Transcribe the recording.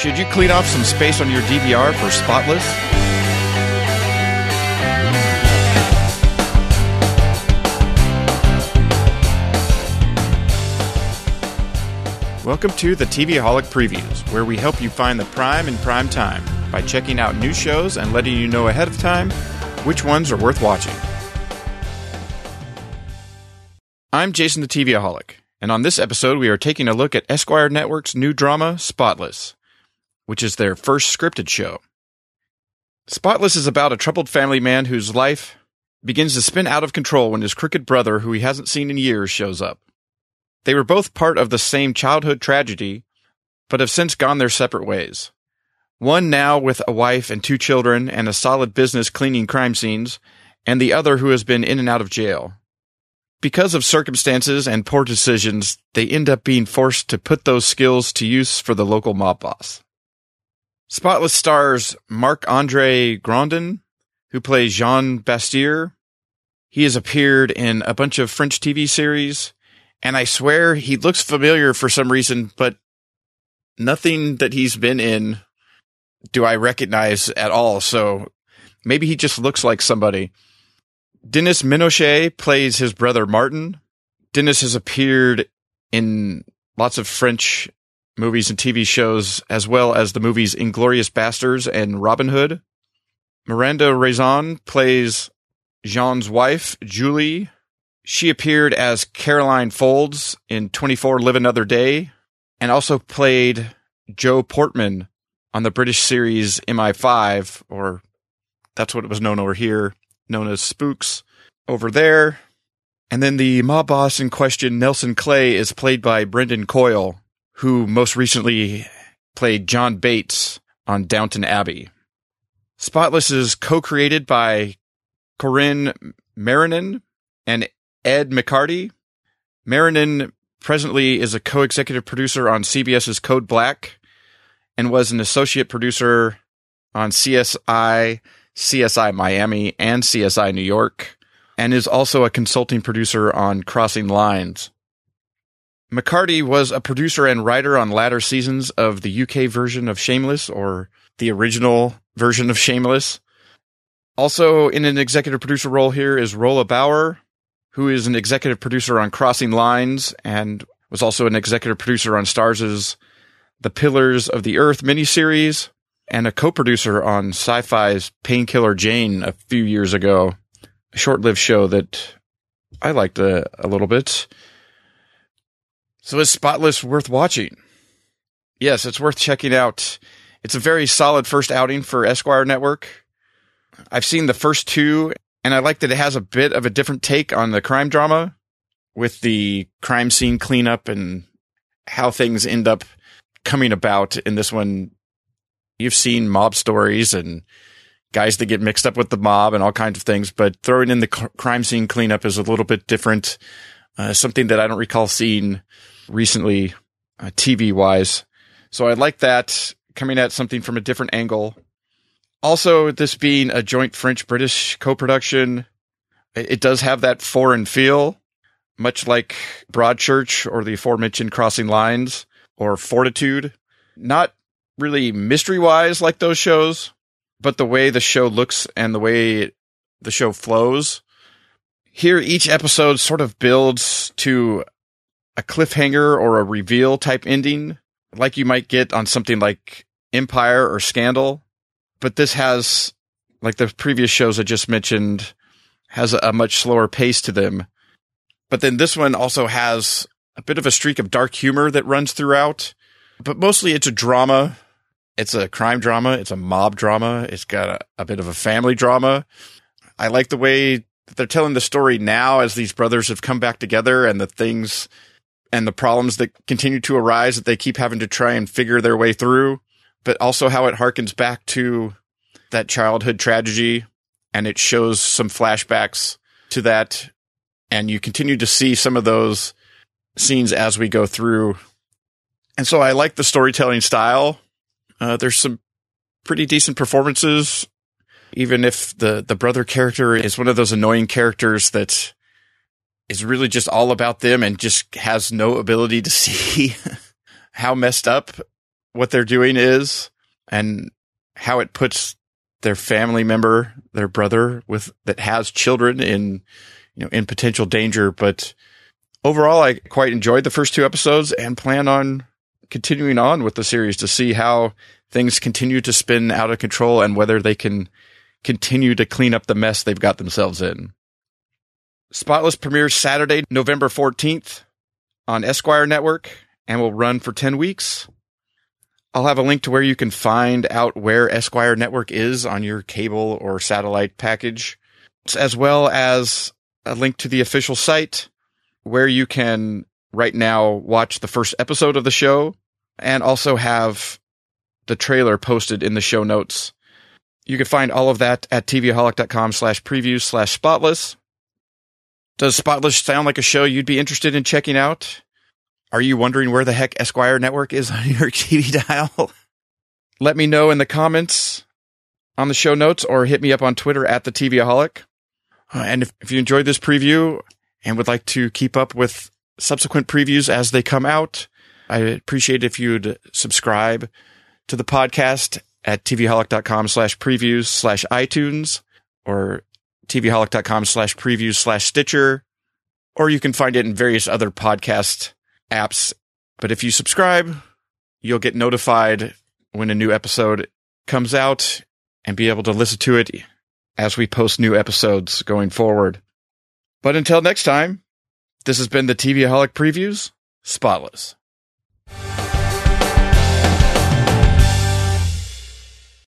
Should you clean off some space on your DVR for Spotless? Welcome to the TVaholic Previews, where we help you find the prime in prime time by checking out new shows and letting you know ahead of time which ones are worth watching. I'm Jason the TVaholic, and on this episode we are taking a look at Esquire Network's new drama, Spotless, which is their first scripted show. Spotless is about a troubled family man whose life begins to spin out of control when his crooked brother, who he hasn't seen in years, shows up. They were both part of the same childhood tragedy, but have since gone their separate ways. One now with a wife and two children and a solid business cleaning crime scenes, and the other who has been in and out of jail. Because of circumstances and poor decisions, they end up being forced to put those skills to use for the local mob boss. Spotless stars Marc Andre Grondin, who plays Jean Bastière. He has appeared in a bunch of French TV series, and I swear he looks familiar for some reason, but nothing that he's been in do I recognize at all. So maybe he just looks like somebody. Denis Ménochet plays his brother Martin. Denis has appeared in lots of French movies and TV shows, as well as the movies Inglourious Basterds and Robin Hood. Miranda Raison plays Jean's wife, Julie. She appeared as Caroline Fowlds in 24 Live Another Day and also played Jo Portman on the British series MI5, or that's what it was known over here, known as Spooks over there. And then the mob boss in question, Nelson Clay, is played by Brendan Coyle, who most recently played John Bates on Downton Abbey. Spotless is co-created by Corinne Marrinan and Ed McCardie. Marrinan presently is a co-executive producer on CBS's Code Black and was an associate producer on CSI, CSI Miami, and CSI New York, and is also a consulting producer on Crossing Lines. McCardie was a producer and writer on latter seasons of the UK version of Shameless or the original version of Shameless. Also in an executive producer role here is Rola Bauer, who is an executive producer on Crossing Lines and was also an executive producer on Starz's The Pillars of the Earth miniseries and a co-producer on Sci-Fi's Painkiller Jane a few years ago, a short-lived show that I liked a, a little bit. So is Spotless worth watching? Yes, it's worth checking out. It's a very solid first outing for Esquire Network. I've seen the first two, and I like that it has a bit of a different take on the crime drama with the crime scene cleanup and how things end up coming about. In this one, you've seen mob stories and guys that get mixed up with the mob and all kinds of things, but throwing in the crime scene cleanup is a little bit different. Uh, something that I don't recall seeing recently, uh, TV wise. So I like that coming at something from a different angle. Also, this being a joint French British co production, it does have that foreign feel, much like Broadchurch or the aforementioned Crossing Lines or Fortitude. Not really mystery wise like those shows, but the way the show looks and the way the show flows. Here, each episode sort of builds to a cliffhanger or a reveal type ending, like you might get on something like Empire or Scandal. But this has, like the previous shows I just mentioned, has a much slower pace to them. But then this one also has a bit of a streak of dark humor that runs throughout. But mostly it's a drama. It's a crime drama. It's a mob drama. It's got a, a bit of a family drama. I like the way that they're telling the story now as these brothers have come back together and the things and the problems that continue to arise that they keep having to try and figure their way through, but also how it harkens back to that childhood tragedy and it shows some flashbacks to that. And you continue to see some of those scenes as we go through. And so I like the storytelling style. Uh, there's some pretty decent performances, even if the, the brother character is one of those annoying characters that is really just all about them and just has no ability to see how messed up what they're doing is and how it puts their family member, their brother with that has children in, you know, in potential danger. But overall, I quite enjoyed the first two episodes and plan on continuing on with the series to see how things continue to spin out of control and whether they can continue to clean up the mess they've got themselves in. Spotless premieres Saturday, November 14th on Esquire Network and will run for 10 weeks. I'll have a link to where you can find out where Esquire Network is on your cable or satellite package, as well as a link to the official site where you can right now watch the first episode of the show and also have the trailer posted in the show notes. You can find all of that at tvaholic.com slash preview slash spotless. Does Spotless sound like a show you'd be interested in checking out? Are you wondering where the heck Esquire Network is on your TV dial? Let me know in the comments on the show notes or hit me up on Twitter at the TVaholic. Uh, and if, if you enjoyed this preview and would like to keep up with subsequent previews as they come out, I appreciate if you'd subscribe to the podcast at tvaholic.com slash previews slash iTunes or tvaholic.com slash previews slash Stitcher, or you can find it in various other podcast apps. But if you subscribe, you'll get notified when a new episode comes out and be able to listen to it as we post new episodes going forward. But until next time, this has been the TVaholic Previews, Spotless.